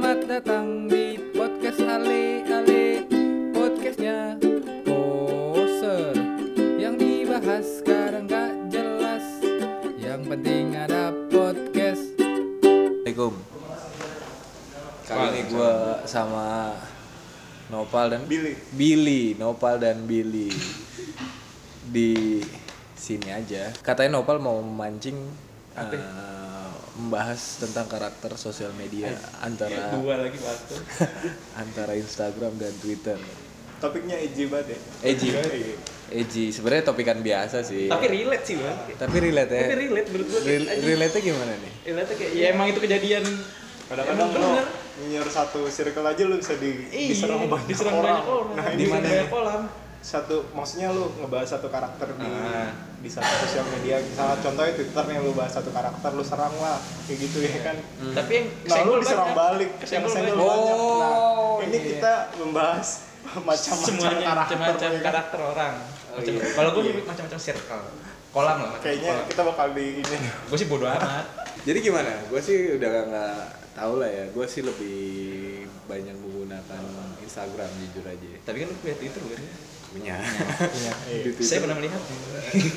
Selamat datang di podcast Ale Ale. Podcastnya Poser. Yang dibahas sekarang gak jelas. Yang penting ada podcast. Assalamualaikum. Kali ini gue sama Nopal dan Billy. Billy, Nopal dan Billy. Di sini aja. Katanya Nopal mau memancing eh, Membahas tentang karakter sosial media Antara dua lagi waktu antara Instagram dan Twitter. topiknya EJ banget ya? Eji, Iya. Eji sebenarnya topikan biasa sih. tapi relate sih bang. Tapi relate ya. tapi relate menurut gue Rel- relate-nya gimana nih? relate kayak ya emang itu kejadian. Kadang-kadang lo nyiar satu circle aja lu bisa di, Iya, diserang banyak diserang orang, banyak orang. nah di mana banyak kolam satu maksudnya lu ngebahas satu karakter di Ah. di satu sosial media misalnya contohnya Twitter nih lu bahas satu karakter lu serang lah kayak gitu ya kan tapi yang nah lu diserang banyak. balik yang banyak. banyak nah Oh, ini iya. kita membahas macam-macam karakter ya kan? karakter orang Macam- iya. kalau gue Iya. macam-macam circle kolam lah kayaknya kita bakal di ini gue sih bodo amat Jadi gimana? Gue sih udah nggak tahu lah ya. Gue sih lebih banyak menggunakan Instagram jujur aja. tapi kan lu punya twitter bukan Punya. Iya, iya. Saya pernah melihat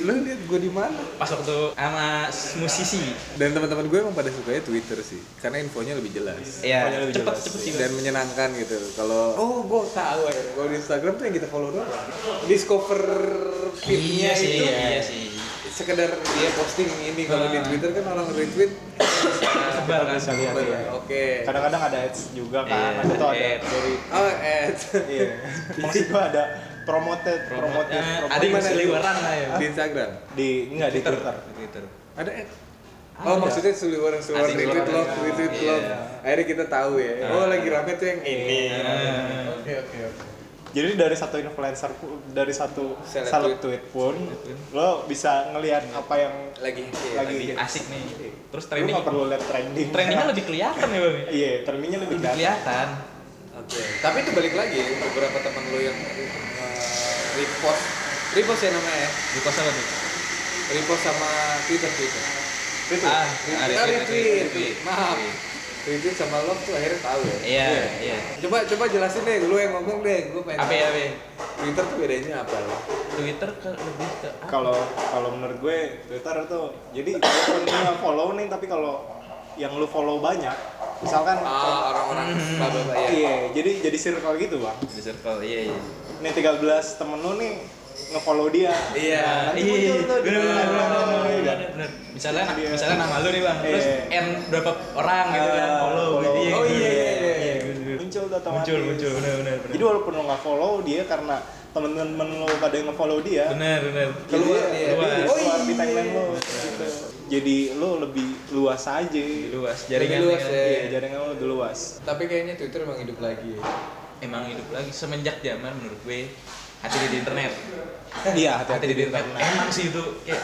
Lu lihat gue di mana? pas waktu sama musisi Dan teman-teman gue emang pada sukanya Twitter sih, karena infonya lebih jelas. ya lebih cepet jelas. cepet sih dan menyenangkan gitu. Kalau oh gue tahu ya, kalau di Instagram tuh yang kita follow doang. Discover feednya iya sih itu iya sih sekedar dia posting ini kalau di Ah. Twitter kan orang retweet sebal kan bisa lihat ya. oke kadang-kadang ada ads juga kan Iya, ada tuh ada ads. dari oh ads iya maksud gua ada promoted promoted, Eh, promoted. ada yang Mana? seliweran lah ya. Di Instagram? Di enggak di Twitter. Di twitter. Ada Ada. Oh maksudnya seliweran seliweran retweet love iya. retweet Iya. love. Akhirnya kita tahu ya. Oh lagi rame tuh yang ini. Ah. oke oke oke. Jadi dari satu influencer dari satu Seleb seleb tweet. pun lo bisa ngelihat apa yang lagi iya, Lagi. Lagi asik nih. Terus lo trending nggak perlu lihat trending. Trendingnya lebih kelihatan ya bang? Iya trendingnya lebih lebih kelihatan kelihatan. Oke, tapi itu balik lagi beberapa teman lo yang repost, repost ya namanya ya, di kos apa tuh repost sama Twitter Twitter. itu ah Retweet, ada ah, tweet, retweet, retweet, retweet. maaf, retweet sama love tuh akhirnya tahu ya. iya iya Coba coba jelasin deh, lu yang ngomong deh, gue pengen. apa ya apa ya? Twitter tuh bedanya apa lo? Twitter ke lebih ke apa? kalau kalau menurut gue Twitter tuh jadi nggak follow nih tapi kalau yang lu follow banyak misalkan Ah, orang-orang bla bla bla ya. iya jadi jadi circle gitu bang di circle iya iya nih 13 temen lu nih nge-follow dia Iya. Nah, nanti iya bener bener bener bener ya kan? bener, bener misalnya Dia. misalnya nama lu nih bang terus Iya. n berapa orang gitu kan Ah, follow follow. gitu Oh, iya, iya, iya. bener. muncul tuh otomatis muncul muncul bener bener bener jadi walaupun lu nggak follow dia karena temen-temen lu pada yang nge-follow dia bener bener keluar dia, iya. dia Luas. keluar Oh, di iya. timeline lu gitu. jadi lu lebih luas aja luas Lebih jaringan luas kan. ya. Iya, jaringan lu lebih luas Tapi kayaknya Twitter emang hidup lagi. ya. Emang hidup lagi. Semenjak zaman menurut gue hati di internet. Iya hati di internet. emang sih itu kayak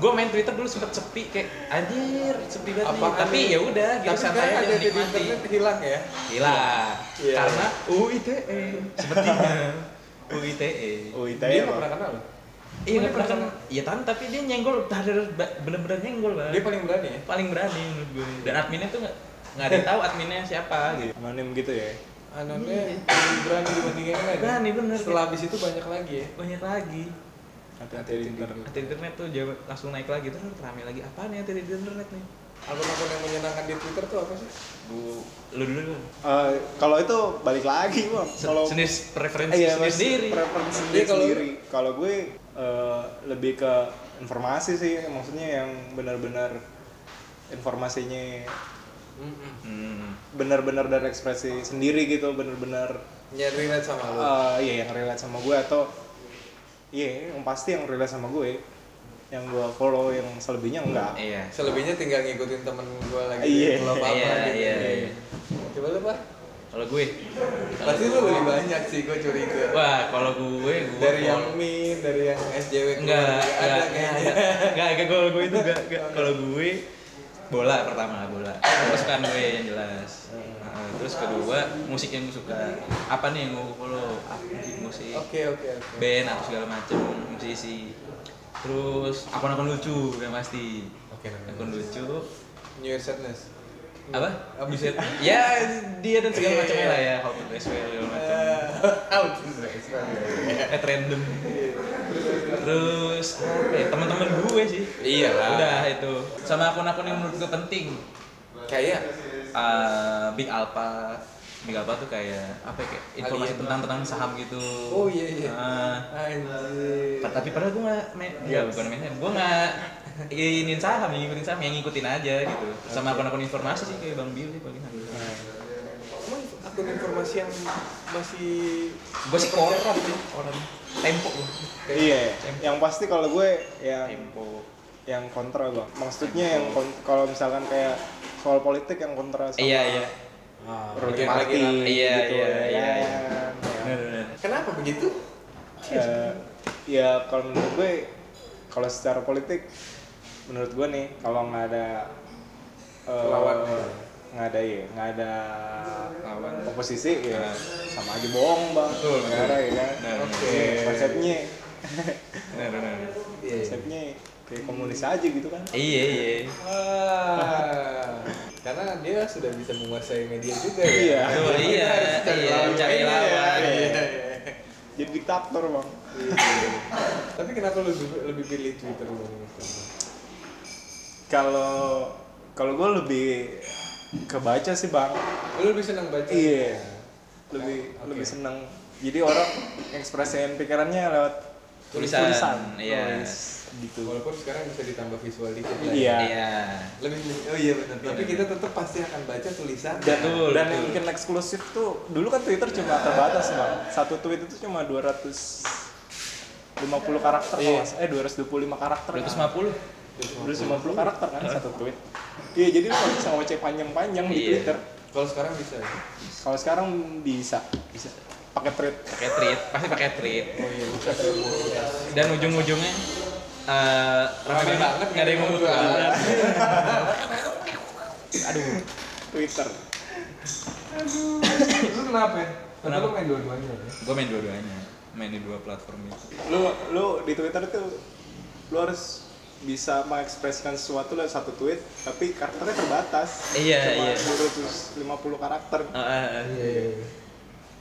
gue main Twitter dulu sempet sepi kayak anjir sepi banget nih. Apaan tapi ya udah gitu Tapi santai sekarang aja di nikmati. internet hilang ya. hilang. Iya. karena UITE sepertinya UITE UIT Dia nggak pernah kenal? Iya nggak pernah kan iya tan tapi dia nyenggol bener bener nyenggol bang. Dia paling berani ya. paling berani menurut gue. Dan adminnya tuh nggak nggak ada yang tahu adminnya siapa gitu. Anonim gitu ya Anaknya berani dibandingin yang lain. ya? Berani, bener. Setelah habis itu banyak lagi ya. banyak lagi. Hati-hati di internet. Hati internet tuh jauh, langsung naik lagi. Terus rame lagi. Apa nih hati di internet nih? Akun-akun yang menyenangkan di Twitter tuh apa sih? bu. Lu dulu Eh, kalau itu balik lagi bang kalau sendiri preferensi iya, sendiri preferensi Iya, sendiri kalau- sendiri kalau gue eh, lebih ke informasi sih. Maksudnya yang benar-benar informasinya hmm. benar-benar dari ekspresi sendiri gitu benar-benar Nyari relate sama lo. eh, iya yang relate sama gue atau iya yang pasti yang relate sama gue yang gue follow yang selebihnya enggak iya Selebihnya tinggal ngikutin temen gue lagi. Iya. Kalau apa Iya, gitu. iya, iya. Coba lu pak. kalau gue Pasti lu lebih banyak sih, gue curiga. wah kalau gue gue Dari yang min, dari yang SJW enggak enggak enggak enggak kalau gue itu enggak kalau gue bola pertama bola. Terus kan gue yang jelas. Nah, terus kedua musik yang gue suka. Apa nih yang gue follow? Apa musik musik. Oke oke oke. band atau segala macam musisi. Terus akun-akun lucu yang pasti. Oke namanya. akun lucu. New Year Sadness. apa? Buset ya dia dan segala macamnya lah ya how to dress well segala macam out. Dress at random terus apa ya teman-teman gue sih. Iya lah. udah itu. Sama akun-akun yang menurut gue penting. Kayak? Eh, Big Alpha. Big Alpha tuh kayak apa ya kayak informasi Alien. tentang tentang saham gitu. Oh, iya, iya. Ah, anjir. Tapi padahal gue nggak main ya bukan main gue nggak ingin saham yang ngikutin saham yang ngikutin aja gitu. Sama akun-akun informasi sih kayak bang Bill sih paling Emang akun informasi yang masih gue sih koran sih koran tempo. Gue iya. Yang pasti kalau gue yang tempo. yang kontra gue maksudnya yang kon- kalau misalkan kayak soal politik yang kontra sama iya iya. Ah, ruling lagi- party lagi- Iya, gitu iya, ya iya, iya. bener bener. Kenapa begitu? Eh, ya kalau menurut gue kalau secara politik menurut gue nih kalau nggak ada eh, Lawan. Nggak ada ya nggak ada Lawan. oposisi ya Nah. sama aja bohong bang Betul, betul. negara ya kan Oke, konsepnya bener bener Iya. konsepnya kayak komunis aja gitu kan iya iya Ah, karena dia sudah bisa menguasai media juga ya. Iya. Betul, iya, iya, lawan. cari Iya, lawan. iya, iya. jadi diktator bang Tapi kenapa lu lebih, lebih pilih Twitter Instagram? kalau kalau gue lebih kebaca sih bang Lu lebih senang baca? iya lebih Oke. lebih seneng jadi orang ekspresiin pikirannya lewat Tulisan, iya. tulis gitu Walaupun sekarang bisa ditambah visual dikit lah. Iya. iya Lebih oh iya benar. Tapi kita tetap pasti akan baca tulisan. dan Betul, dan betul. yang bikin eksklusif tuh dulu kan Twitter cuma terbatas bang satu tweet itu cuma 250 karakter Iya. kalau eh 225 karakter 250 250 karakter kan satu tweet iya jadi lu nggak bisa ngoceh panjang-panjang di Iya. Twitter Kalau sekarang bisa. ya? kalau sekarang bisa bisa pakai tweet pakai tweet pasti pakai tweet Oh iya, bisa dan ujung-ujungnya eh Rame banget, nggak ada yang mau nggak ada yang mau aduh Twitter Lu kenapa? ya? Kenapa Kenapa? lu main dua-duanya ya? gue main dua-duanya main di dua platform itu lu lu di Twitter tuh lu harus bisa mengekspresikan sesuatu lewat satu tweet tapi karakternya terbatas Iya, cuma iya. 250 karakter Ah, ah, ah. Iya, iya.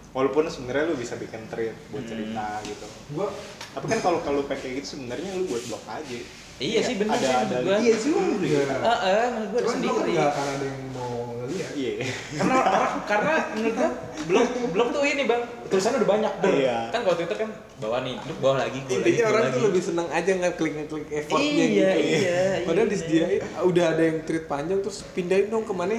walaupun sebenarnya lu bisa bikin tweet buat Hmm. cerita gitu Gua tapi kan kalau kalau pakai gitu sebenarnya lu buat blog aja iya sih bener Ada- sih ada- menurut gue iya juga. ah menurut gue Cuman blog sendiri enggak akan ada yang mau ngeliat. iya karena orang karena menurut gua blog blog tuh ini bang tulisannya udah banyak ber Iya. kan kalau twitter kan bawah nih lu bawah lagi gua Intinya gua orang lagi. tuh lebih seneng aja ngeklik ngeklik effortnya Iya, gitu. iya, Padahal iya. disediain udah ada yang tweet panjang terus pindahin dong ke mana?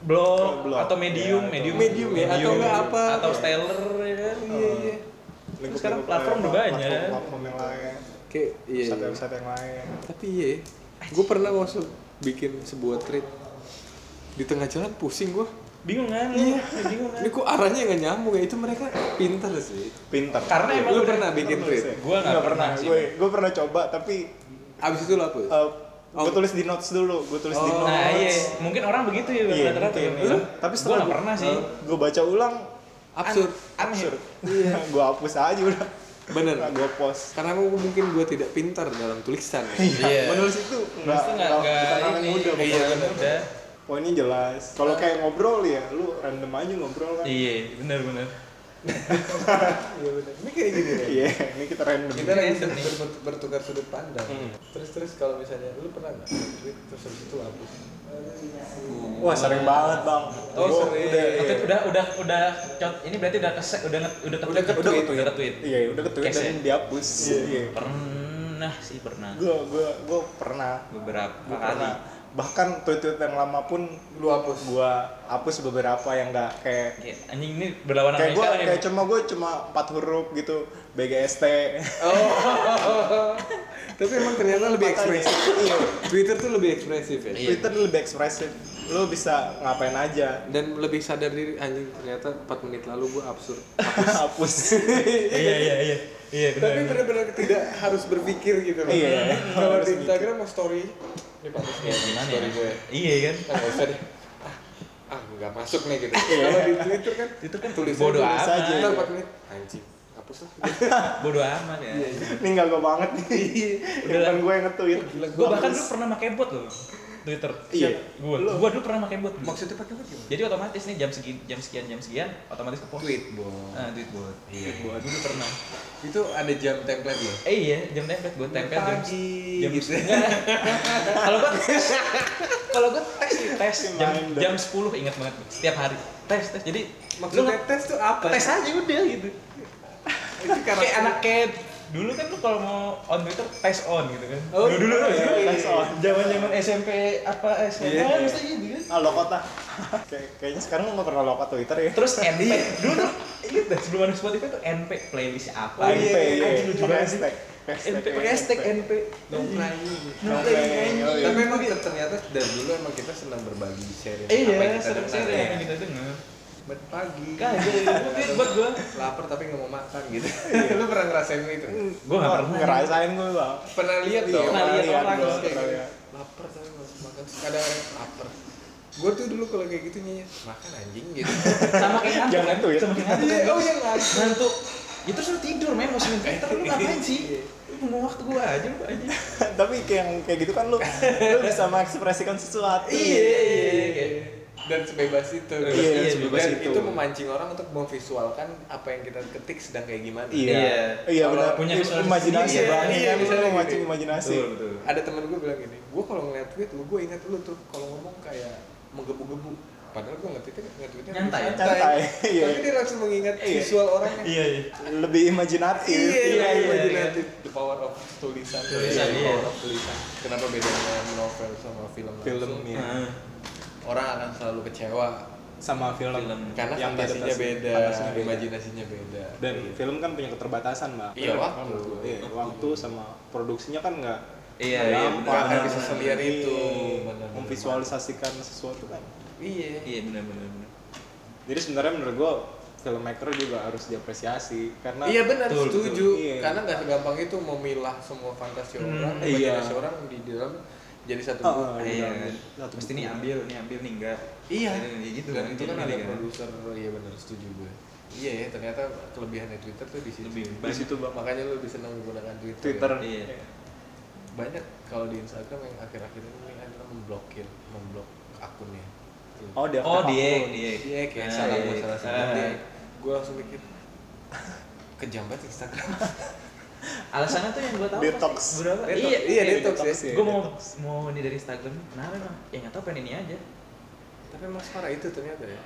blog, Blog. atau medium Iya, medium Medium ya, atau enggak apa. atau stellar ya kan Iya iya. Sekarang platform udah banyak. platform yang lain Kayak iya. website iya. website yang lain Tapi iya, gue pernah masuk bikin sebuah tweet di tengah jalan pusing gue. bingung kan Iya. bingung kan Ini kok arahnya nggak nyambung ya? Itu mereka pintar sih. pinter karena emang Lu pernah bikin tweet? Gua nggak Nggak pernah sih. gue gue pernah coba tapi Abis itu lo apa? gue Oh. tulis di notes dulu gue tulis di Oh. notes nah iya mungkin orang begitu ya Iya, rata-rata Lu? iya. tapi gua setelah nggak pernah sih gue baca ulang Absurd. absurd gue hapus aja udah Bener. gue post Karena emang mungkin gue tidak pintar dalam tulisan. Ya. Iya. menulis itu nggak nggak bukan ini mudah iya udah poinnya jelas kalau kayak ngobrol ya lu random aja ngobrol kan iya benar benar Iya benar. Ini kayak gini deh. iya ini kita random Kita Random nih. ber- bertukar sudut pandang. Hmm. Terus terus kalau misalnya lu pernah nggak tweet terus habis itu hapus? wah sering banget bang Oh, Gua sering. udah Oke, udah udah udah cot ini berarti udah ke udah nge, udah ke Udah ke-tweet. udah ke tweet iya udah ke tweet dan ya? dihapus iya pernah sih pernah gue gue gue pernah beberapa Gua kali pernah bahkan tweet-tweet yang lama pun Lu hapus. gua hapus beberapa yang nggak kayak Kayak, anjing ini berlawanan kayak Islam kayak ya? cuma gue cuma empat huruf gitu BGST Oh. Tapi emang ternyata lebih ekspresif. iya Twitter tuh lebih ekspresif ya. Iya. Twitter lebih ekspresif lo bisa ngapain aja Dan lebih sadar diri anjing ternyata 4 menit lalu gua absurd. hapus iya iya iya iya benar Tapi benar-benar tidak harus berpikir gitu loh. Iya. Kalau Harus di Instagram mau story ini pantas ya gimana story ya gue. iya kan Ah, nggak usah deh. Ah, nggak masuk nih gitu. Iya. Kalau di Twitter kan itu kan tulis bodoh amat aja. Ntar 4 menit anjing hapus lah. bodoh amat ya ini nggak gue banget nih bukan gue yang nge-tweet gue bahkan dulu pernah pakai bot loh Twitter. Iya. Gua. Gua dulu pernah pakai bot. Maksudnya pakai apa gimana? Jadi otomatis nih jam sekian jam sekian jam sekian otomatis ke post. Tweet, Bos. Ah, tweet bot. Iya. Tweet bot. Dulu pernah. Itu ada jam template loh. Eh iya, jam template gue tempel jam jam gitu. Kalau tes, kalau gue tes nih tes jam jam 10 ingat banget setiap hari tes tes. Jadi Maksudnya tes tuh apa? tes aja udah gitu. Itu karena Kayak anak kayak dulu kan lu kalau mau on Twitter tes on gitu kan. Oh, dulu dulu iya, iya, tes on. Zaman-zaman SMP apa SMA Iya, iya. mesti gitu kan. Ah, lo kota. Kayak kayaknya sekarang lo nggak pernah lo Twitter ya. Terus NP dulu tuh inget dah sebelum ada Spotify tuh NP playlist apa Oh, gitu. iya, iya. Hashtag. NP pakai hashtag NP. oh iya. Tapi emang ternyata dari dulu emang kita senang berbagi sharing Iya, apa yang kita dengar Buat pagi. Kagak, itu buat gua. Lapar tapi nggak mau makan gitu. Lu pernah ngerasain itu? Gua nggak pernah. Ngerasain gue bang. Pernah lihat Iya, dong? pernah lihat orang gitu. Lapar tapi nggak mau makan. Kadang lapar. Gue tuh dulu kalau kayak gitu nyanyi makan anjing gitu. Sama kayak ngantuk. Jangan tuh ya. Sama kayak ngantuk. Iya, oh yang ngantuk. Ngantuk. Ya terus lu tidur men, mau main Twitter lu ngapain sih? Lu mau waktu gua aja lu aja. Tapi kayak kayak gitu kan lu lu bisa mengekspresikan sesuatu. Iya, iya, iya. Dan sebebas itu Iya, Iya, sebebas dan itu. itu memancing orang untuk memvisualkan apa yang kita ketik sedang kayak gimana Iya. Iya. Iya benar. punya Iya, visualisasi imajinasi iya, Iya, iya, bisa misalnya memancing gini. imajinasi. Betul, betul. ada temen gue bilang gini gue kalau ngeliat tweet lu gue ingat lu tuh kalau ngomong kayak menggebu-gebu padahal gue nge-tweetnya nge-tweetnya Nyantai. Santai, iya. tapi dia langsung mengingat Iya. visual orangnya Iya, iya. Lebih imajinatif. iya, iya, iya, imaginative. the power of tulisan Tulisan, iya. power of tulisan kenapa bedanya novel sama film Film ya. Orang akan selalu kecewa Sama film. Film. karena yang fantasinya beda, Fantasinya beda. imajinasinya beda Dan film kan punya keterbatasan, Mbak. Iya, waktu. Iya, waktu sama produksinya kan nggak Iya, iya, benar. Akan bisa seliar itu. Iya. Benar. Memvisualisasikan sesuatu kan. iya Iya, benar benar benar. Jadi sebenarnya menurut gua filmmaker juga harus diapresiasi karena iya benar setuju betul. Iya. karena nggak segampang itu memilah semua fantasi Hmm, orang iya. imajinasi orang di dalam jadi satu Oh, oh, Iya. iya. Satu Mesti nih ambil, nih ambil, nih enggak. Iya. Ini gitu dan kan, itu kan ada kan. produser iya benar setuju gue iya ya ternyata kelebihannya Twitter tuh di situ Lebih di situ bang makanya lu lebih senang menggunakan Twitter, Twitter ya. Iya. banyak kalau di Instagram yang akhir-akhir ini adalah memblokir memblok akunnya oh dia Oh, dia, dia. Iya kayak Ah, salah iya, gue iya. salah Ah. sebut dia gue langsung mikir kejam banget Instagram Alasannya tuh yang gue tahu Detox. Berapa? Detox. Iya, Iya, detox ya. ya. Gue mau detox. mau ini dari Instagram. Kenapa emang? Ya nggak tahu pengen ini aja. tapi emang separah itu ternyata ya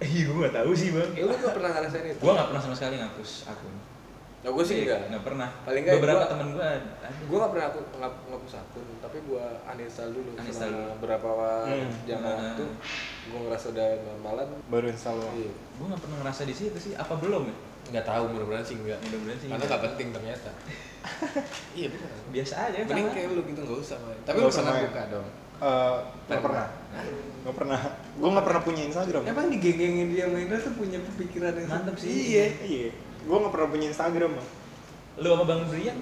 Iya, gue nggak tahu sih bang. ya lu gak pernah ngerasain itu Gue nggak pernah sama sekali ngapus akun. nah gue sih Iya, enggak Nggak pernah. Paling nggak Beberapa gua- temen gue gue gak pernah aku ngap ngapus akun tapi gue uninstall dulu Uninstall dulu. berapa Hmm. jam waktu gue ngerasa udah normalan baru install iya Gue nggak pernah ngerasa di situ sih. Apa belum ya? Nggak tahu mudah-mudahan sih enggak Mudah-mudahan sih karena enggak. gak penting ternyata iya benar Biasa aja. mending kayak lu gitu nggak usah main tapi Nggak lu usah pernah main. buka dong Eh, nggak pernah nggak pernah gue nggak pernah punya Instagram emang di geng-gengin dia mainnya tuh punya pemikiran yang Mantep sih. iya iya gue nggak pernah punya Instagram bang Lu sama Bang Brian?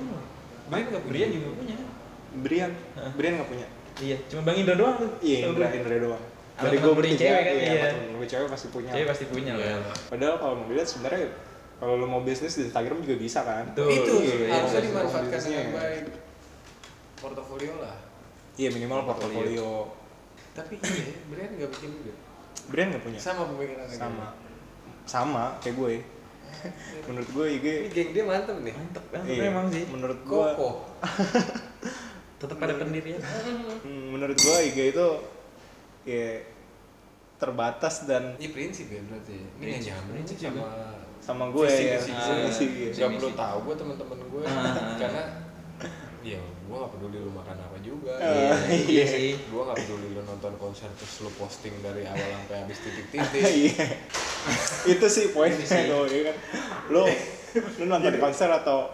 Brian nggak punya. Brian juga punya. Brian Hah? Brian nggak punya Iya, cuma Bang Indra doang tuh. iya Indra gua. Indra doang dari gue bertiga cewek kan, iya iya. gue cewek pasti punya Cewek pasti punya Iya. lah. padahal kalau mau dilihat sebenarnya kalau lo mau bisnis di Instagram juga bisa kan Betul. itu Iya, harusnya iya. dimanfaatkan Bisnisnya. dengan baik portofolio lah iya minimal Portfolio. portofolio tapi iya Brian nggak bikin juga Brian nggak punya sama pemikiran sama sama kayak gue menurut gue IG ini geng dia mantep nih Mantep kan iya, memang sih. menurut gue kokoh Tetap pada pendirian. Hmm, menurut gua IG itu ya terbatas dan Ini prinsip ya berarti. ya? Ini Prinsip. Prinsip sama juga. Sama gue visi ya misi Ah, gue. visi visi ya. Gak perlu tahu gue teman-teman gue Ah. karena ya gue gak peduli lu makan apa juga. Ah, Iya sih. Gue gak peduli lu nonton konser terus lu posting dari awal sampai habis titik-titik. Iya. itu sih poinnya Itu sih. tuh ya kan lu lu nonton konser atau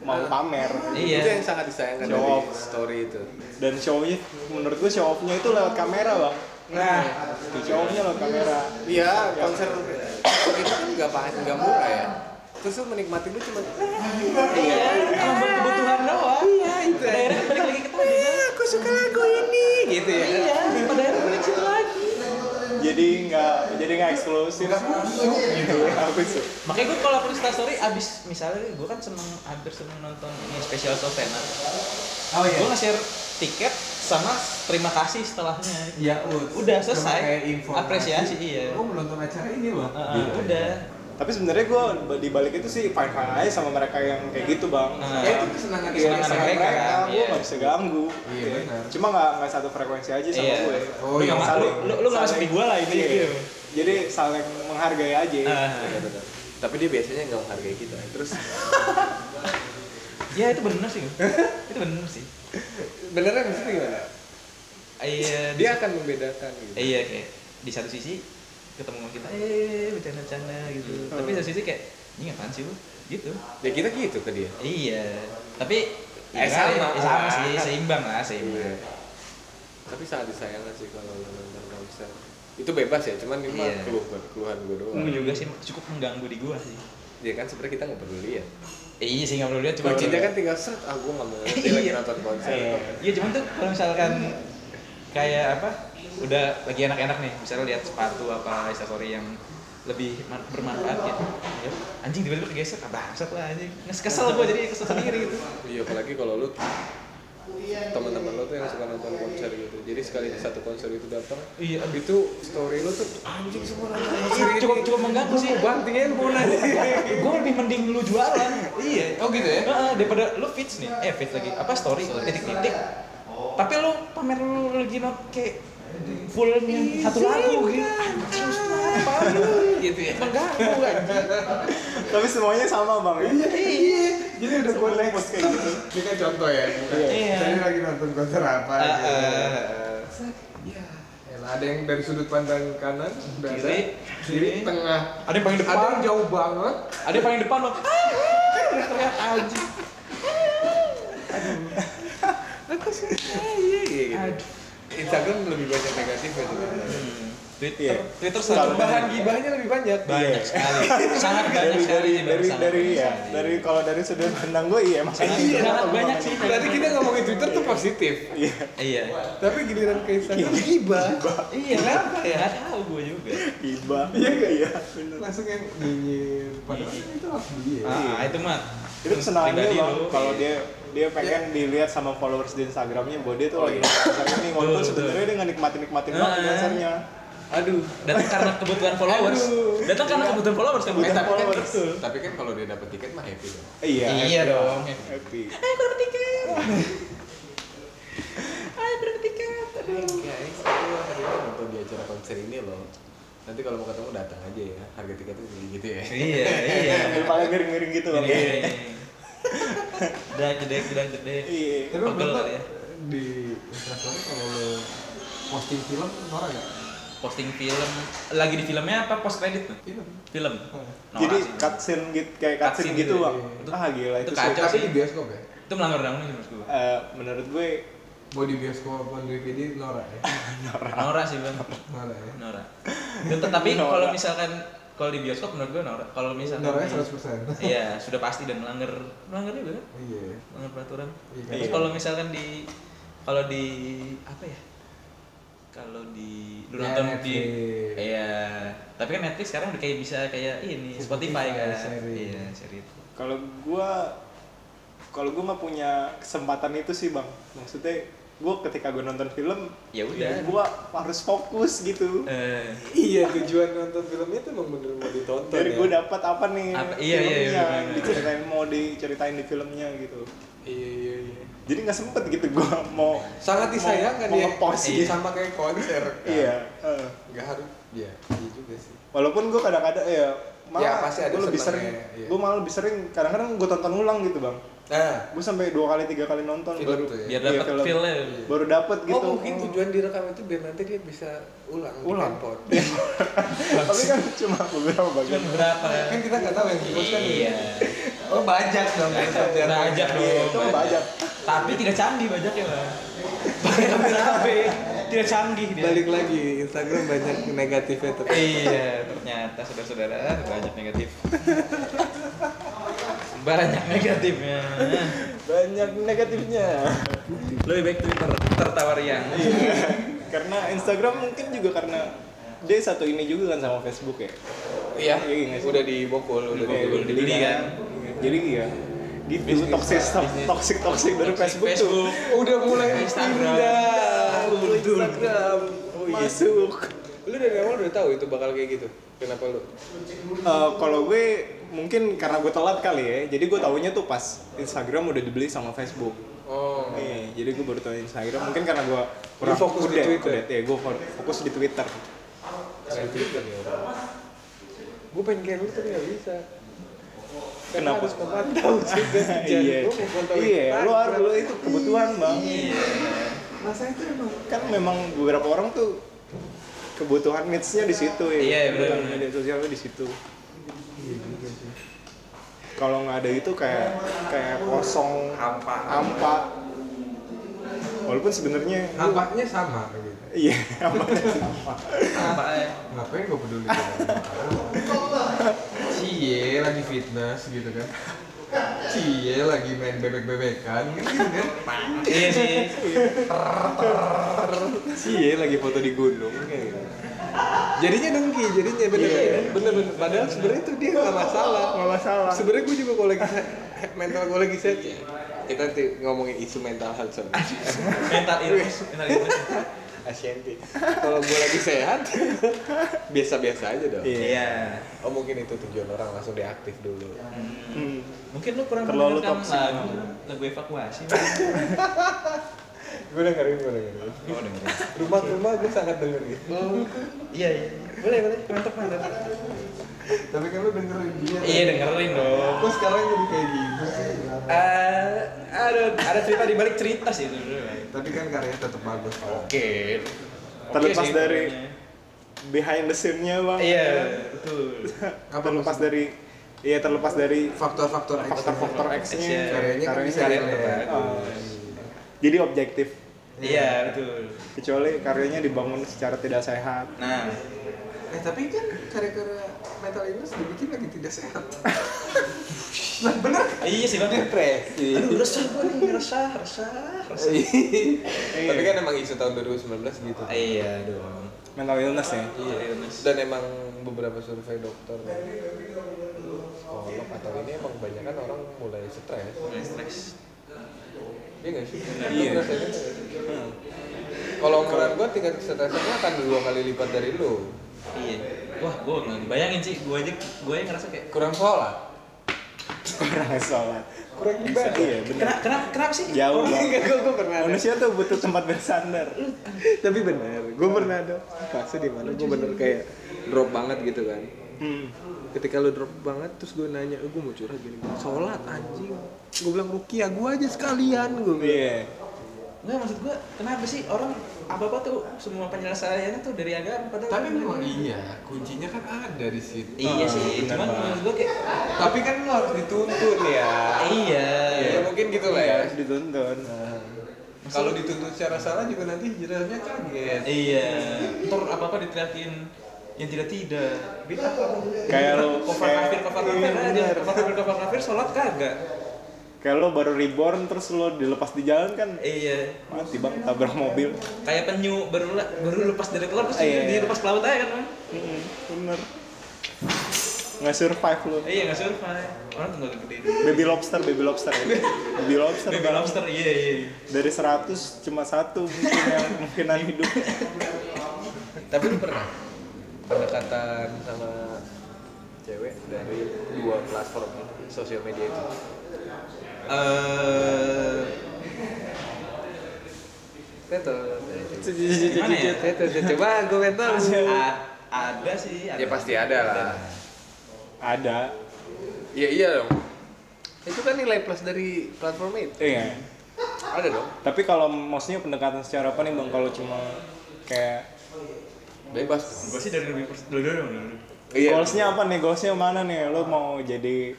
mau pamer Iya. Itu yang sangat disayangkan Show dari off. story itu. dan show-nya menurut gue show off-nya itu lewat kamera bang Nah, show off-nya lewat kamera iya konser itu kan gak pa- nggak murah ya. Terus lu menikmati lu cuma Iya, cuma buat kebutuhan doang. Iya itu. Pada akhirnya balik lagi ke tadi kan. aku suka lagu ini gitu ya. Iya, pada akhirnya balik situ lagi. jadi nggak jadi nggak eksklusif gitu apa sih Makanya gue kalau upload story abis misalnya gue kan seneng hampir seneng nonton ini special of tenar. Oh Gue nge-share tiket sama terima kasih setelahnya Ya, udah selesai apresiasi iya Oh, menonton acara ini loh. Ah, Gitu. udah tapi sebenarnya gue di balik itu sih fine fine aja sama mereka yang kayak gitu bang Ah. Ya, itu kesenangan Iya, kesenangan kesenangan mereka, mereka, gue iya. nggak bisa ganggu. Iya, benar. Cuma nggak nggak satu frekuensi aja sama Iya. gue. Oh, lu iya, saling- lu lu lu nggak masuk di gua lah ini Iya. gitu Jadi saling menghargai aja. Ah. Benar-benar. Tapi dia biasanya nggak menghargai kita. Terus ya itu bener sih itu bener sih beneran maksudnya gimana? iya Dia akan membedakan gitu. Eh, iya kayak di satu sisi ketemu sama kita eh bercanda-bercanda gitu tapi di satu sisi kayak ini apaan sih lu gitu Ya kita gitu ke dia. iya tapi Eh, ya, sama ya, sama lah. sih seimbang lah seimbang Iya. Tapi sangat disayangkan sih kalau nonton konser. Itu bebas ya, cuman ini Iya. keluh keluhan gue doang. Gue juga sih cukup mengganggu di gua sih Ya kan sebenarnya kita nggak peduli ya. Eh, iya sih nggak perlu lihat cuma Kuncinya kan tinggal set, ah gue nggak mau lagi Iya. nonton konser. Iya. Iya cuman tuh kalau misalkan kayak apa udah lagi enak-enak nih misalnya lihat sepatu apa instastory yang lebih man- bermanfaat gitu ya, anjing tiba-tiba kegeser ah bangsat lah anjing kesel gua jadi kesel sendiri gitu Iya apalagi kalau lu teman-teman lo tuh yang suka nonton konser gitu. Jadi sekali satu konser itu datang, iya. itu story lu tuh anjing semua nonton. Konser ini. cukup cukup mengganggu sih. Bantingnya mau nanya. gue lebih mending lu jualan. Iya. Oh gitu ya? Heeh, daripada lu feeds nih. Eh feeds lagi. Apa story? Titik-titik. Tapi lu pamer lu lagi not kayak full satu lagu gitu. Anjing apa? Gitu ya. mengganggu anjing. Tapi semuanya sama bang ya. iya Jadi udah gue next kayak gitu. Ini kan contoh ya. Iya. Saya lagi nonton konser apa Ah, gitu. ah. Ya, elah, ada yang dari sudut pandang kanan, berasa, Kiri, kiri, kiri. tengah. ada yang paling depan Ada yang jauh banget. ada yang paling depan loh teriak anjing Aku sih, iya, iya. Aduh. Instagram lebih banyak negatif ya sebenarnya. Twitter Iya. Twitter selalu Bahan gibahnya lebih banyak. banyak sekali sangat banyak Dari sekali dari dari dari ya dari kalau dari sudut pandang gue iya makanya Sangat- gitu. sangat banyak gua sih Berarti kita ngomongin Twitter tuh positif. Iya. iya Tapi giliran ke Instagram gibah. iya kenapa ya tahu gue juga Iba. Iya nggak iya. bener. Langsung yang nyinyir. Padahal itu langsung dia. ah itu mah Itu bang. lu. Kalau Iya. dia dia pengen dilihat sama followers di Instagramnya bahwa dia tuh lagi konser ini walaupun sebenarnya dia nggak nikmatin nikmatin banget Ah. Aduh. datang karena kebutuhan followers Aduh. datang karena kebutuhan followers kan Eh, Kebutuhan tapi kan, tapi kan kalau dia dapat tiket mah happy dong. Iya. Iya happy dong. Happy. eh gue dapet tiket gue dapet tiket Guys, aku hari ini nonton di acara konser ini loh. Nanti kalau mau ketemu datang aja ya. Harga tiketnya gitu ya. iya iya Daripada miring-miring gitu bang. Iya, iya. Jedek, jedek, jedek, jedek. Iya. Tapi ya. di Instagram kalau lo posting film norak gak? Posting film, lagi di filmnya apa post credit tuh? Film. Film. Jadi Norak sih. cutscene gitu kayak Cutscene gitu gitu, bang. iya. Ah gila itu itu, kacau sih. Tapi di bioskop ya? Itu melanggar undang-undang sih menurut gue. Eh, menurut gue Mau di bioskop maupun DVD norak ya? Norak sih bang. Norak ya? Tetapi Norak. kalau misalkan kalau di bioskop menurut gue norak. Kalau misalkan Noraknya di- 100%. Iya, sudah pasti dan melanggar melanggar juga kan? Iya. Melanggar peraturan. Iya. Terus Iya. kalau misalkan di kalau di apa ya? Kalau di lu Ya, nonton di iya, tapi kan Netflix sekarang udah kayak bisa kayak ini Spotify, Spotify, kan. seri. Iya, seri itu. kalau gue kalau gue mah punya kesempatan itu sih bang. Maksudnya gue ketika gue nonton film Ya udah. gue harus fokus gitu. Eh, Iya tujuan nonton filmnya tuh emang bener mau ditonton Dari ya. gue dapat apa nih Apa- iya, iya, iya, filmnya, bener, bener. diceritain mau diceritain di filmnya gitu. Iya iya iya. Jadi nggak sempet gitu gue mau Sangat disayangkan mau, ya. mau nge-post Iya. gitu. Sama kayak konser kan. Iya. eh. Gak harus. Iya. Iya juga sih. Walaupun gue kadang-kadang ya malah Ya, pasti ada gue lebih sering iya. gue malah lebih sering kadang-kadang gue tonton ulang gitu bang Nah. gue sampai dua kali tiga kali nonton Film baru tuh ya? biar Iya, dapat film. feel-nya. baru dapet gitu Oh mungkin tujuan direkam itu biar nanti dia bisa ulang. di Ulang? handphone. tapi kan cuma beberapa Cuma bagian berapa ya? kan kita nggak tahu yang dipost kan. Iya. Oh bajak dong. Bajak dong. Iya, bajak Tapi tidak canggih bajaknya, Bang. Pakai kamera HP. Tidak canggih dia. Balik lagi Instagram banyak negatifnya tuh. Iya, ternyata saudara-saudara banyak negatif. Banyak negatifnya. banyak negatifnya Lebih baik Twitter tertawa riang. karena Instagram mungkin juga karena dia satu ini juga kan sama Facebook ya Iya. Iya nggak sih? Udah dibokol, udah Iya, dibokol, dibokol. dibeli kan. jadi iya gitu Bisnis. toxic toxic toxic dari Facebook, tuh Udah mulai Instagram. pindah Instagram. Oh, masuk Lu dari awal udah tahu itu bakal kayak gitu. Kenapa lu? Eh, kalau gue mungkin karena gue telat kali ya jadi gue taunya tuh pas Instagram udah dibeli sama Facebook Oh. Nih, jadi gue baru tahu Instagram mungkin karena gue kurang fokus di kudet, Twitter? kudet. ya gue fokus di Twitter Twitter ya. Gue pengen kayak lu tapi gak bisa. Kenapa? harus memantau juga iya iya lu harus lu itu kebutuhan bang Iya. masa itu emang kan memang beberapa orang tuh kebutuhan needs-nya di situ ya Iya, kebutuhan benar. media sosialnya di situ kalau nggak ada itu kayak kayak kosong Hampa. hampa walaupun sebenarnya Nampaknya sama gitu. iya hampa Apa ya? Ngapain gue peduli sama Cie lagi fitness gitu kan. Cie lagi main bebek-bebekan gitu kan. Iya sih. Cie lagi foto di gunung kayak gitu. Jadinya dengki, jadinya bener Iya. bener bener. Padahal sebenarnya itu dia nggak masalah. nggak masalah Sebenarnya gue juga kalau lagi mental gue lagi set ya. Kita nanti ngomongin isu mental health. Mental illness, mental illness. Asyanti. Kalau gue lagi sehat, biasa-biasa aja dong. Iya. Iya. Oh mungkin itu tujuan orang langsung deaktif dulu. Hmm. Mungkin lu kurang Terlalu mendengarkan toxic. lagu lagu evakuasi. Gue dengerin, gue dengerin. Oh, dengerin. Rumah-rumah gue sangat dengerin. Iya, iya. Boleh, boleh. Mantap, mantap. Tapi kan lu dengerin dia. Iya, dengerin dong. Kok sekarang jadi kayak gitu sih? Eh, aduh, ada cerita di balik cerita sih itu. Tapi kan karyanya tetap bagus. Oke. Terlepas sih, dari behind the scene-nya bang Iya, betul. terlepas dari iya terlepas dari Faktor-faktor X. faktor-faktor X-nya. Karyanya kan bisa Oh, jadi objektif Iya, betul. kecuali karyanya dibangun secara tidak sehat Nah, Eh tapi kan karya-karya metal illness dibikin lagi tidak sehat. nah bener iya sih bang. Depresi. Aduh, resah gue nih, resah, resah, resah. Tapi kan emang isu tahun 2019 gitu. Iya dong. mental illness ya Iya, illness. Dan emang beberapa survei dokter psikolog atau ini emang kebanyakan orang mulai stres. Mulai stres. Iya nggak sih? Iya. Nggak? Kalau menurut gua tingkat stresnya akan dua kali lipat dari lu. Iya. Wah, gue nggak bayangin sih, gue aja, gue yang ngerasa kayak Kurang sholat. kurang sholat Kurang ibadah. iya benar kenapa, kenapa, kenapa sih? jauh Enggak, bang gua, gua pernah ada. manusia tuh butuh tempat bersandar Tapi benar, gua pernah ada fase di mana gua bener kayak drop banget gitu kan. hmm. Ketika lu drop banget terus gue nanya, eh, gue mau curhat gini, gini. sholat anjing. Gue bilang rukiah, gue aja sekalian gue bilang. iya Nggak, maksud gue, kenapa sih orang apa-apa tuh semua penyelesaiannya tuh dari agama padahal Tapi memang iya, kuncinya kan ada di situ. Iya Ah, sih, cuman menurut gue kayak Tapi kan lu harus dituntun ya. iya. Ya mungkin gitu lah Iya, ya. harus dituntun Kalau dituntut secara salah juga nanti hijrahnya kaget. Iya. Ntar apa-apa diteriakin yang tidak-tidak. Beda apa? Kayak kayak- kafir, kafir Iya, aja. Cover kafir, cover kafir, sholat kagak. Kayak lo baru reborn terus lo dilepas di jalan kan Iya. mati bang tabrak mobil Kayak penyu baru baru lepas dari telur terus Iya. dia lepas ke laut aja kan. Bang? Mm-mm, bener nggak survive lo Iya nggak survive. Orang tinggal gede. baby lobster baby lobster ya baby lobster Baby Bang. lobster iya iya. dari 100 cuma satu mungkin yang kemungkinan hidup Tapi lu pernah pendekatan sama cewek dari dua platform sosial media itu? Eh Teto. Gimana ya? Teto. Coba gue pengen tahu. ada sih. Ya pasti ada lah. ada Iya iya dong. Itu kan nilai plus dari platform itu. iya Ada dong. tapi kalau maksudnya pendekatan secara apa nih bang kalau cuma kayak Bebas. Gue sih dari lebih dulu dulu. Iya. goalsnya apa nih goalsnya mana nih lo mau jadi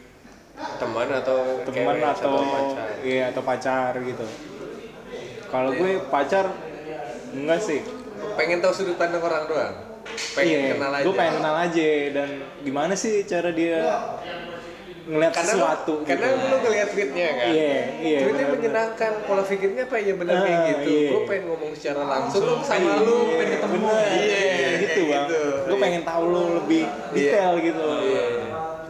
Teman atau teman atau pacar. iya atau pacar gitu kalau gue pacar enggak sih Pengen tahu sudut pandang orang doang. Pengen iya, kenal aja. gue pengen kenal aja dan gimana sih cara dia ngeliat karena sesuatu lu, karena gitu. lu ngeliat tweetnya kan Iya, iya, tweetnya benar-benar. menyenangkan pola pikirnya apa ya benar kayak Ah, gitu iya. gue pengen ngomong secara langsung lu sama Iya, lu pengen ketemu iya gitu kayak bang gitu. gue pengen tahu lo lebih detail gitu iya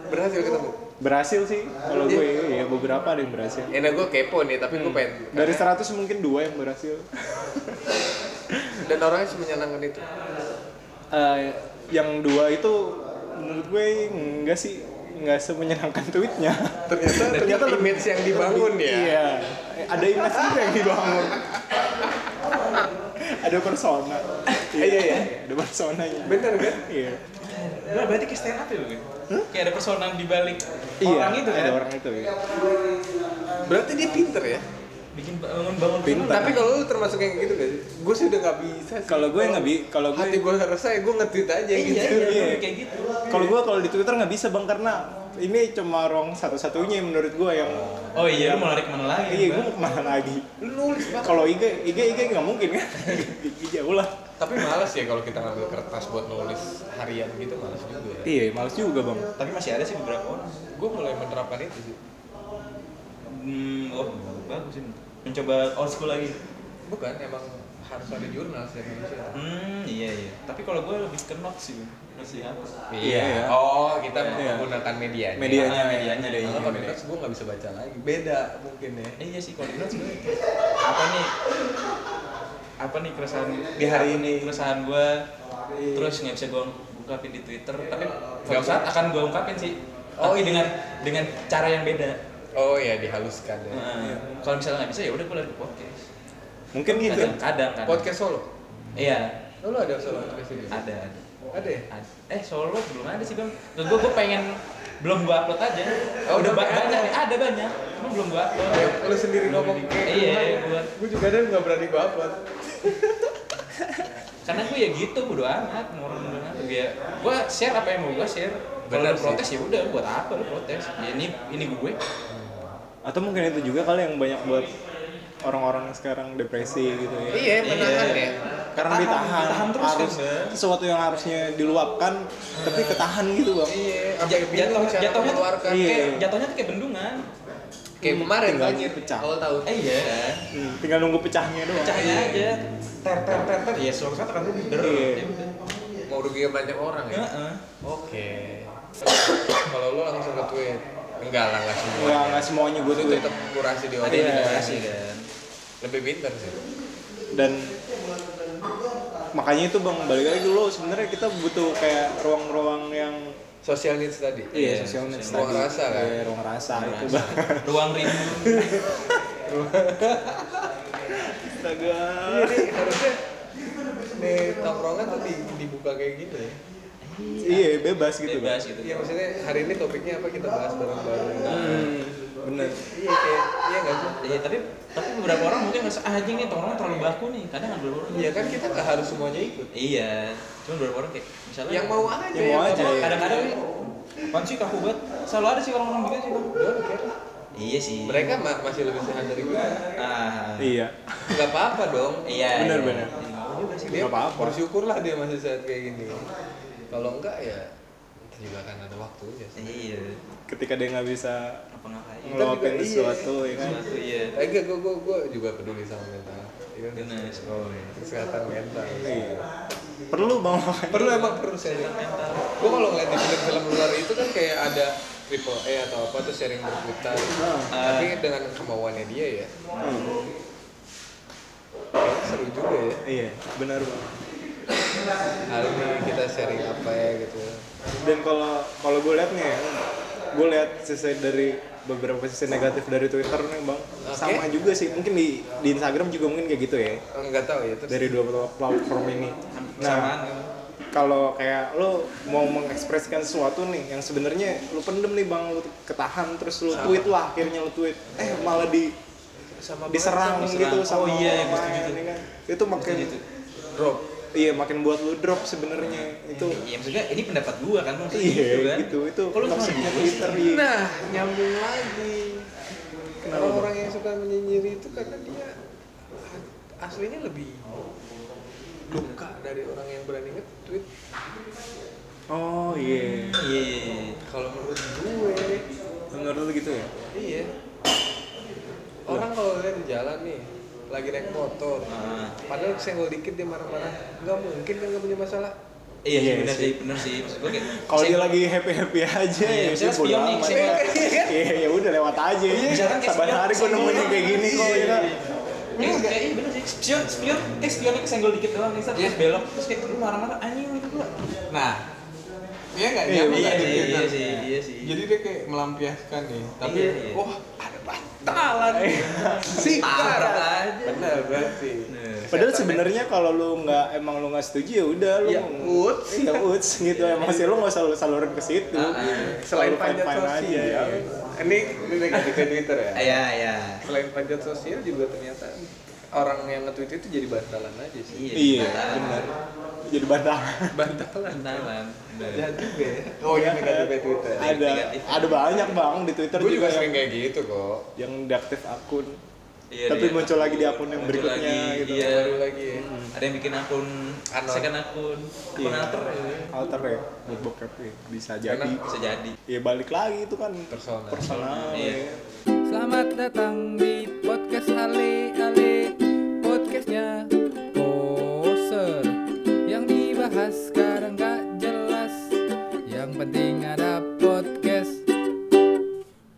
berhasil ketemu berhasil sih kalau gue ya beberapa ada yang berhasil. Enak gue kepo nih, tapi gue pengen. dari 100 mungkin dua yang berhasil. Dan orangnya semenyenangkan itu. Eh, yang dua itu menurut gue enggak sih nggak semenyenangkan tweetnya. Ternyata ternyata image yang dibangun ya. iya. Ada image juga yang dibangun. Ada persona. Iya iya. Ada personanya. Bener kan? iya Nah, berarti kayak stand up ya lu? Kayak ada persona di balik iya orang itu kan? ada orang itu ya Berarti dia pinter ya. Bikin bangun-bangun Pintar. Tapi kalau lu termasuk yang gitu gak sih? Gue sih udah gak bisa sih. Kalau gue nggak bi- kalau gue- hati gue ya gue nge-tweet aja Iya, gitu. iya, Iya. kayak gitu. kalau gue kalau di twitter nggak bisa bang karena ini cuma ruang satu-satunya menurut gue yang Oh iya, lu mau lari ke mana lagi? iya gue mau ke mana lagi Lu nulis kalau IG IG IG nggak mungkin kan jauh lah Tapi males ya kalau kita ngambil kertas buat nulis harian gitu males juga ya. iya males juga bang Tapi masih ada sih beberapa orang. Gue mulai menerapkan itu sih. Hmm, oh bagus sih. Mencoba old school lagi. Bukan, emang harus ada jurnal sih Indonesia. Hmm, iya iya. Tapi kalau gue lebih ke notes sih, di HP. Iya, iya. Oh, kita Iya. menggunakan medianya. Medianya, Ah, medianya. medianya. Kalau pakai notes gue nggak bisa baca lagi. Beda mungkin ya. Eh, iya sih kalau di notes gue apa nih? Apa nih keresahan di hari ini? Keresahan gue terus nggak bisa gue ungkapin di Twitter, tapi nggak usah akan gue ungkapin sih. Oh, Tapi iya. dengan dengan cara yang beda. Oh ya dihaluskan ya. Heeh. Kalau misalnya nggak bisa ya udah gue lari ke podcast. mungkin gitu Kadang, kadang, kadang. Podcast solo. Iya, Oh, lu ada solo podcast juga? ada, ada. Ada ya? Ad- Eh solo belum ada sih bang. Terus gue gue pengen belum gue upload aja. Oh, udah udah ba- ada. banyak nih, ada banyak. Cuma belum gue upload. Yang lu sendiri ngomong kayak Iya, gue. Gue juga ada nggak berani gue upload. Karena gue ya gitu, bodo amat. Mau apa ya. Gue share apa yang mau gue share. Kalau protes ya udah buat apa lu protes? Ya ini ini gue. atau mungkin itu juga kali yang banyak buat orang-orang yang sekarang depresi gitu ya Iya, menahan ya. karena Ketahan, ditahan, ketahan terus harus kan, sesuatu yang harusnya diluapkan tapi ketahan gitu bang Iya, Jatuh. Iya. jatuhnya tuh kayak bendungan. Kayak kemarin Tinggal banjir pecah. awal tahun. Eh iya. Hmm, tinggal nunggu pecahnya doang Pecahnya aja. Ter ter ter ter. Ya suatu saat akan blunder. Iya. Ya udah. Mau rugiin banyak orang ya. Heeh. Oke. Kalau lu langsung ke tweet. Enggak lah, enggak semua. nggak nggak semuanya gue Itu tuh tetap kurasi di Ada orang. yang Iya. dikurasi kan. Lebih pintar sih. dan makanya itu bang balik lagi dulu sebenarnya kita butuh kayak ruang-ruang yang Social needs tadi. Iya, social needs ruang tadi. rasa kan? Iya, ruang rasa itu Merasa. bang Ruang rindu. astaga Iya nih, harusnya nih tongkrongan tuh di- dibuka kayak gitu ya. iya bebas gitu Bebas gitu. Iya maksudnya hari ini topiknya apa kita bahas bareng-bareng. hmm, bener Iya kayak iya nggak sih? Iya, tapi tapi beberapa orang mungkin ngerasa ah anjing nih tongkrongan terlalu baku nih. Kadang ada beberapa orang. Iya kan kita nggak harus semuanya ikut. Iya. Cuma beberapa orang kayak misalnya Yang mau aja. Yang mau aja, iya. Kadang-kadang nih Apaan sih kaku banget? Selalu ada sih orang-orang gitu sih, Bang. Iya sih. Mereka ma- masih lebih sehat dari gue. ah. iya Nggak apa-apa dong. Iya. Bener, iya. Iya. Dia Nggak apa-apa. bersyukurlah dia masih sehat kayak gini. Kalau enggak ya juga akan ada waktunya sih. Iya. ketika dia nggak bisa Apa ngapain? ngeluapin juga, iya. sesuatu ya kan Sesuatu iya. Eh, enggak, gue, gue, gue juga peduli sama mental. Iya, Bener. Oh, iya. kesehatan mental. iya perlu bang Perlu emang perlu sharing mental. Gue kalau ngeliat di film-film luar itu kan kayak ada triple A atau apa tuh sharing berputar. Tapi dengan kemauannya dia ya. Hmm, seru juga ya. iya benar bang Hari ini kita sharing apa ya gitu. Dan kalau kalau gue lihat nih ya gue lihat sisi dari beberapa sisi negatif dari Twitter nih bang sama juga sih mungkin di di Instagram juga mungkin kayak gitu ya Enggak tahu ya terus. dari dua platform ini Samaan nah gitu. kalau kayak lo mau mengekspresikan sesuatu nih yang sebenarnya lo pendem nih bang lo ketahan terus lo tweet lah akhirnya lo tweet eh malah di sama diserang diserang. gitu sama Oh iya, orang gue setuju kan. itu makin drop. Iya makin buat lo drop sebenarnya itu Iya, maksudnya ini pendapat gua kan maksudnya iya gitu kan. gitu itu Kalau gua Twitter iya. Nah, nyambung lagi. Orang-orang yang suka menyinyiri itu karena dia aslinya lebih luka dari orang yang berani nge-tweet. oh iya Iya, iya, iya. Kalau menurut gue, menurut lo gitu ya iya. Orang kalau lihat di jalan nih, lagi naik motor, Ah. padahal senggol dikit dia marah-marah, nggak mungkin kan nggak punya masalah. Iya sih Iya benar sih. sih, benar sih. Maksud gua kayak Kalau dia lagi happy happy aja Iya, ya amat. senggol. Iya ya udah lewat aja. misalkan kayak Saban spion, hari gue senggol. nemuin kayak gini kok Iya, ya. iya. Iya, kayak iya bener sih. Spion, spion, eh spionnya kesenggol dikit doang nih, terus belok, terus kayak lu marah-marah anjing itu gua. Nah, iya nggak Iya, Iya sih, Twitter? iya sih, iya sih. Jadi dia kayak melampiaskan nih, tapi Iya, iya. wah ada bantalan. Sih, Tabrak aja. Benar berarti. Padahal sebenarnya kalau lu nggak emang lu nggak setuju ya udah lu Ya, uts. ya uts gitu emang sih lu nggak usah lu salurin ke situ. Ah, ah. Selain panjat sosial, aja, ya. ini ini negatif ke Twitter ya. Iya, iya. Selain panjat sosial juga ternyata orang yang nge-tweet itu jadi bantalan aja sih. Iya, benar. Jadi bantahan. Bantalan. Kenalan. Jahat juga ya. Oh iya negatif ke Twitter. ada negatif. ada banyak bang di Twitter Gue juga yang- sering kayak gitu kok. yang deaktif akun Iya, tapi iya. muncul lagi di akun yang Muncul berikutnya lagi, gitu Iya. Baru lagi ya. Ada yang bikin akun Anon. second akun, akun Iya. alter ya. alter ya buat bokep ya. bisa jadi Karena- Bisa jadi. ya balik lagi itu kan Personal. personal Iya. ya. Selamat datang di podcast Ale Ale Podcastnya